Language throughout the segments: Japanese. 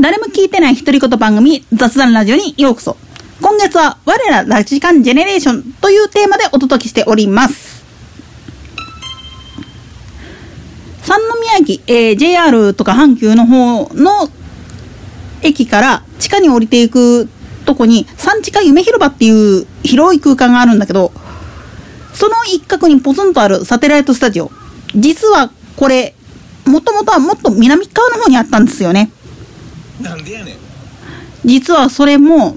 誰も聞いてない独り言番組雑談ラジオにようこそ。今月は我らラジカンジェネレーションというテーマでお届けしております。三宮駅、えー JR とか阪急の方の駅から地下に降りていくとこに三地下夢広場っていう広い空間があるんだけど、その一角にポツンとあるサテライトスタジオ。実はこれ、もともとはもっと南側の方にあったんですよね。なんでやねん実はそれも、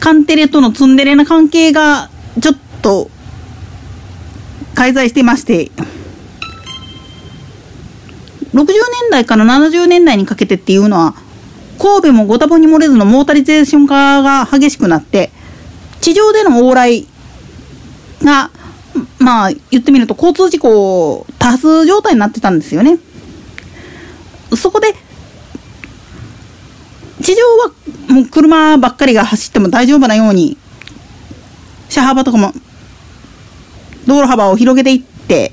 カンテレとのツンデレな関係が、ちょっと、介在してまして、60年代から70年代にかけてっていうのは、神戸もご多分に漏れずのモータリゼーション化が激しくなって、地上での往来が、まあ、言ってみると交通事故多発状態になってたんですよね。そこで、地上はもう車ばっかりが走っても大丈夫なように、車幅とかも、道路幅を広げていって、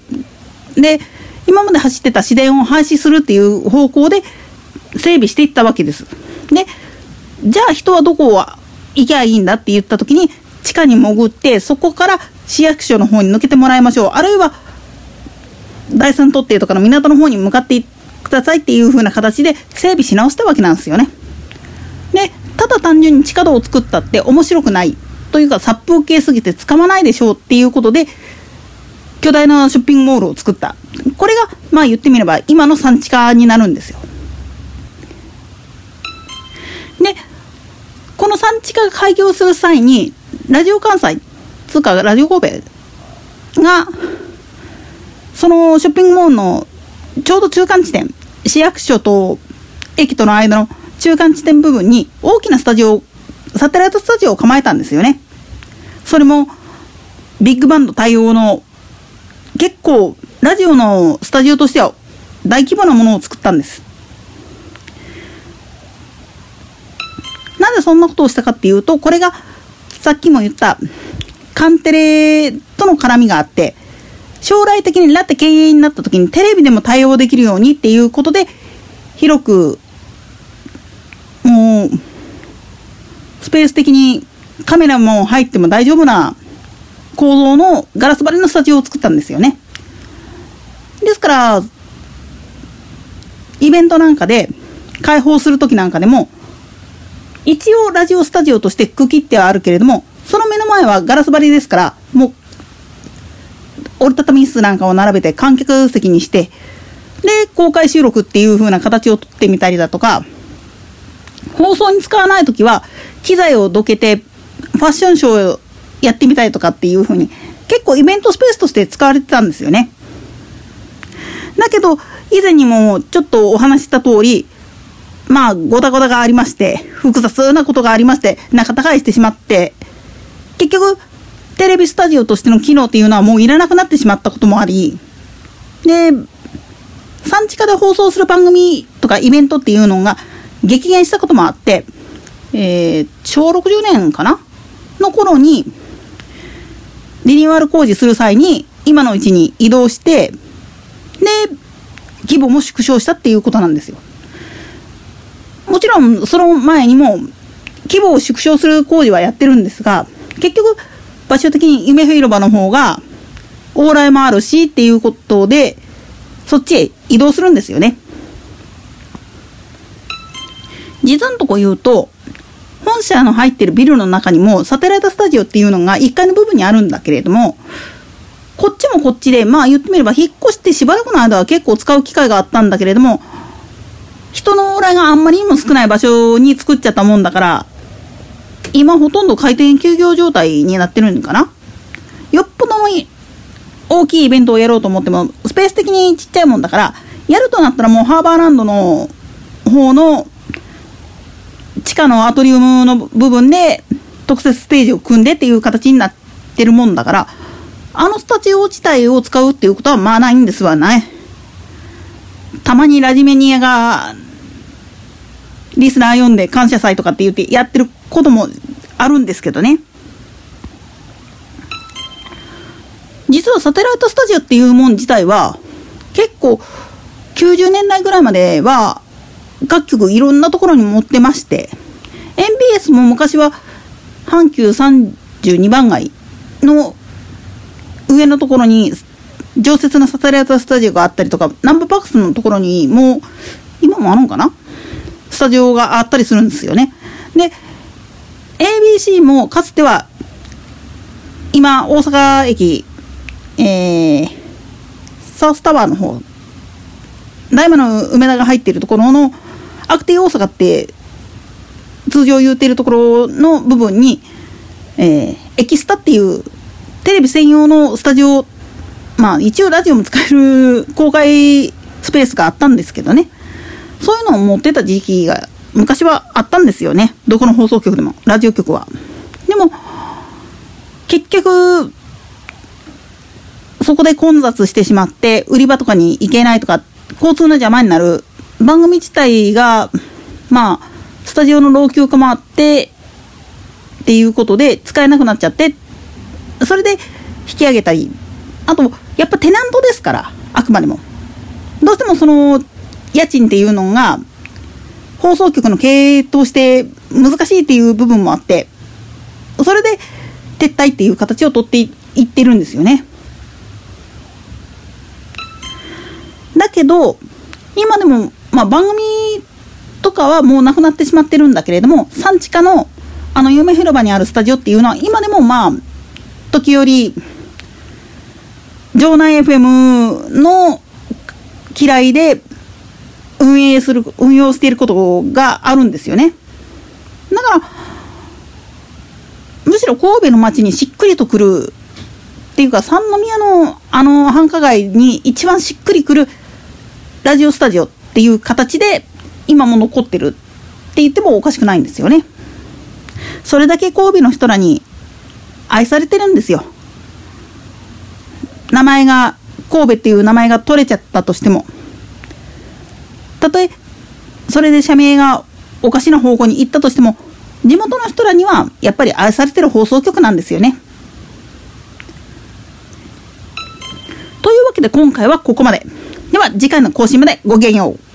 で、今まで走ってた市電を廃止するっていう方向で整備していったわけです。で、じゃあ人はどこは行きゃいいんだって言った時に、地下に潜って、そこから市役所の方に抜けてもらいましょう。あるいは、第三特定とかの港の方に向かってくださいっていう風な形で整備し直したわけなんですよね。ただ単純に地下道を作ったって面白くない。というか殺風景すぎて使わないでしょうっていうことで、巨大なショッピングモールを作った。これが、まあ言ってみれば今の産地化になるんですよ。で、この産地化が開業する際に、ラジオ関西、つうかラジオ神戸が、そのショッピングモールのちょうど中間地点、市役所と駅との間の中間地点部分に大きなスタジオ、サテライトスタジオを構えたんですよね。それも、ビッグバンド対応の、結構、ラジオのスタジオとしては大規模なものを作ったんです。なぜそんなことをしたかっていうと、これが、さっきも言った、カンテレとの絡みがあって、将来的にラテ経営になった時にテレビでも対応できるようにっていうことで、広く、もう、スペース的にカメラも入っても大丈夫な構造のガラス張りのスタジオを作ったんですよね。ですから、イベントなんかで開放する時なんかでも、一応ラジオスタジオとして区切ってはあるけれども、その目の前はガラス張りですから、もう、折りたたみ椅子なんかを並べて観客席にして、で、公開収録っていう風な形をとってみたりだとか、放送に使わないときは、機材をどけて、ファッションショーをやってみたりとかっていう風に、結構イベントスペースとして使われてたんですよね。だけど、以前にもちょっとお話しした通り、まあ、ごたごたがありまして、複雑なことがありまして、仲違いしてしまって、結局、テレビスタジオとしての機能っていうのはもういらなくなってしまったこともあり、で、産地下で放送する番組とかイベントっていうのが激減したこともあって、えー、小60年かな？の頃に、リニューアル工事する際に、今のうちに移動して、で、規模も縮小したっていうことなんですよ。もちろん、その前にも、規模を縮小する工事はやってるんですが、結局、場所的に夢広場の方が、往来もあるしっていうことで、そっちへ移動するんですよね。実のとこ言うと、本社の入ってるビルの中にもサテライトスタジオっていうのが1階の部分にあるんだけれども、こっちもこっちで、まあ言ってみれば引っ越してしばらくの間は結構使う機会があったんだけれども、人の往来があんまりにも少ない場所に作っちゃったもんだから、今ほとんど回転休業状態になってるのかな。よっぽど大きいイベントをやろうと思っても、スペース的にちっちゃいもんだから、やるとなったらもうハーバーランドの方の地下のアトリウムの部分で特設ステージを組んでっていう形になってるもんだから、あのスタジオ自体を使うっていうことはまあないんですわね。たまにラジメニアがリスナー読んで感謝祭とかって言ってやってることもあるんですけどね。実はサテライトスタジオっていうもん自体は結構90年代ぐらいまでは楽曲いろんなところに持ってまして MBS も昔は阪急32番街の上のところに常設のサテライトスタジオがあったりとかナンバーパックスのところにも今もあるのかな？スタジオがあったりするんですよね。で ABC もかつては今大阪駅えー、サウスタワーの方大魔の梅田が入っているところのアクティ大阪って通常言うてるところの部分に、えー、エキスタっていうテレビ専用のスタジオまあ一応ラジオも使える公開スペースがあったんですけどね。そういうのを持ってた時期が昔はあったんですよね。どこの放送局でも。ラジオ局は。でも結局そこで混雑してしまって売り場とかに行けないとか交通の邪魔になる番組自体がまあスタジオの老朽化もあってっていうことで使えなくなっちゃってそれで引き上げたりあとやっぱテナントですからあくまでもどうしてもその家賃っていうのが放送局の経営として難しいっていう部分もあってそれで撤退っていう形を取っていってるんですよね。だけど今でも、まあ、番組とかはもうなくなってしまってるんだけれども産地下のあの夢広場にあるスタジオっていうのは今でもまあ時折城内 FM の嫌いで運営する運用していることがあるんですよね。だからむしろ神戸の街にしっくりとくるっていうか三宮のあの繁華街に一番しっくりくるラジオスタジオっていう形で今も残ってるって言ってもおかしくないんですよね。それだけ神戸の人らに愛されてるんですよ。名前が、神戸っていう名前が取れちゃったとしても。たとえ、それで社名がおかしな方向に行ったとしても、地元の人らにはやっぱり愛されてる放送局なんですよね。というわけで今回はここまで。では次回の更新までごきげんよう。